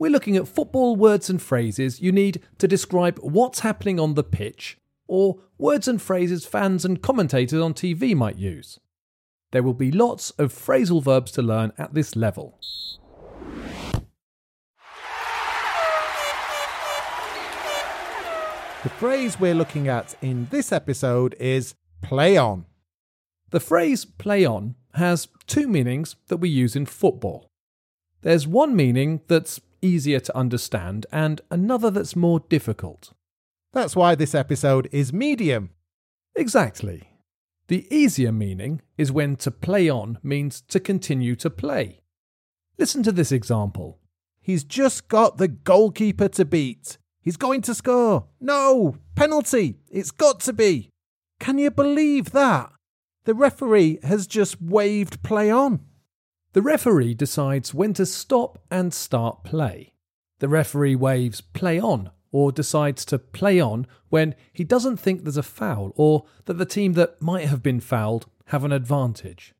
we're looking at football words and phrases you need to describe what's happening on the pitch, or words and phrases fans and commentators on TV might use. There will be lots of phrasal verbs to learn at this level. The phrase we're looking at in this episode is play on. The phrase play on has two meanings that we use in football. There's one meaning that's easier to understand and another that's more difficult. That's why this episode is medium. Exactly. The easier meaning is when to play on means to continue to play. Listen to this example. He's just got the goalkeeper to beat. He's going to score. No! Penalty! It's got to be! Can you believe that? The referee has just waved play on. The referee decides when to stop and start play. The referee waves play on or decides to play on when he doesn't think there's a foul or that the team that might have been fouled have an advantage.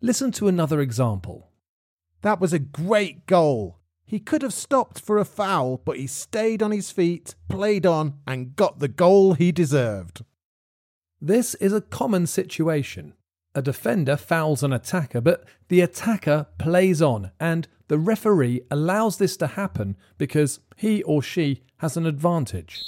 Listen to another example. That was a great goal. He could have stopped for a foul, but he stayed on his feet, played on, and got the goal he deserved. This is a common situation. A defender fouls an attacker, but the attacker plays on, and the referee allows this to happen because he or she has an advantage.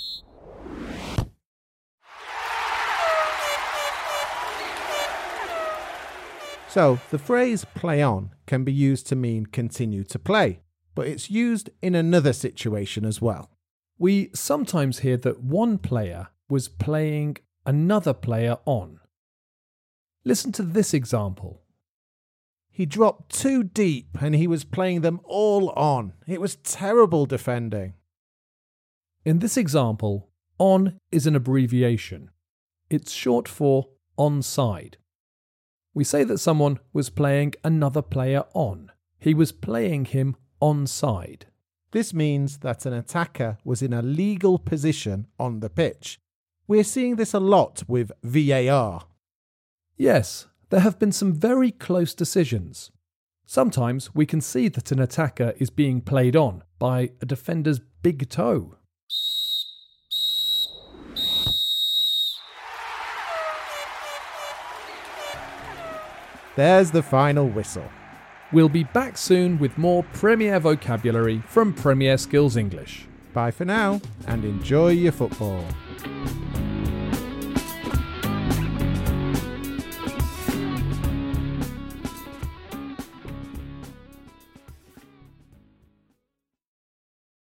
So, the phrase play on can be used to mean continue to play, but it's used in another situation as well. We sometimes hear that one player was playing another player on. Listen to this example. He dropped too deep and he was playing them all on. It was terrible defending. In this example, on is an abbreviation. It's short for onside. We say that someone was playing another player on. He was playing him onside. This means that an attacker was in a legal position on the pitch. We're seeing this a lot with VAR. Yes, there have been some very close decisions. Sometimes we can see that an attacker is being played on by a defender's big toe. There's the final whistle. We'll be back soon with more Premier vocabulary from Premier Skills English. Bye for now and enjoy your football.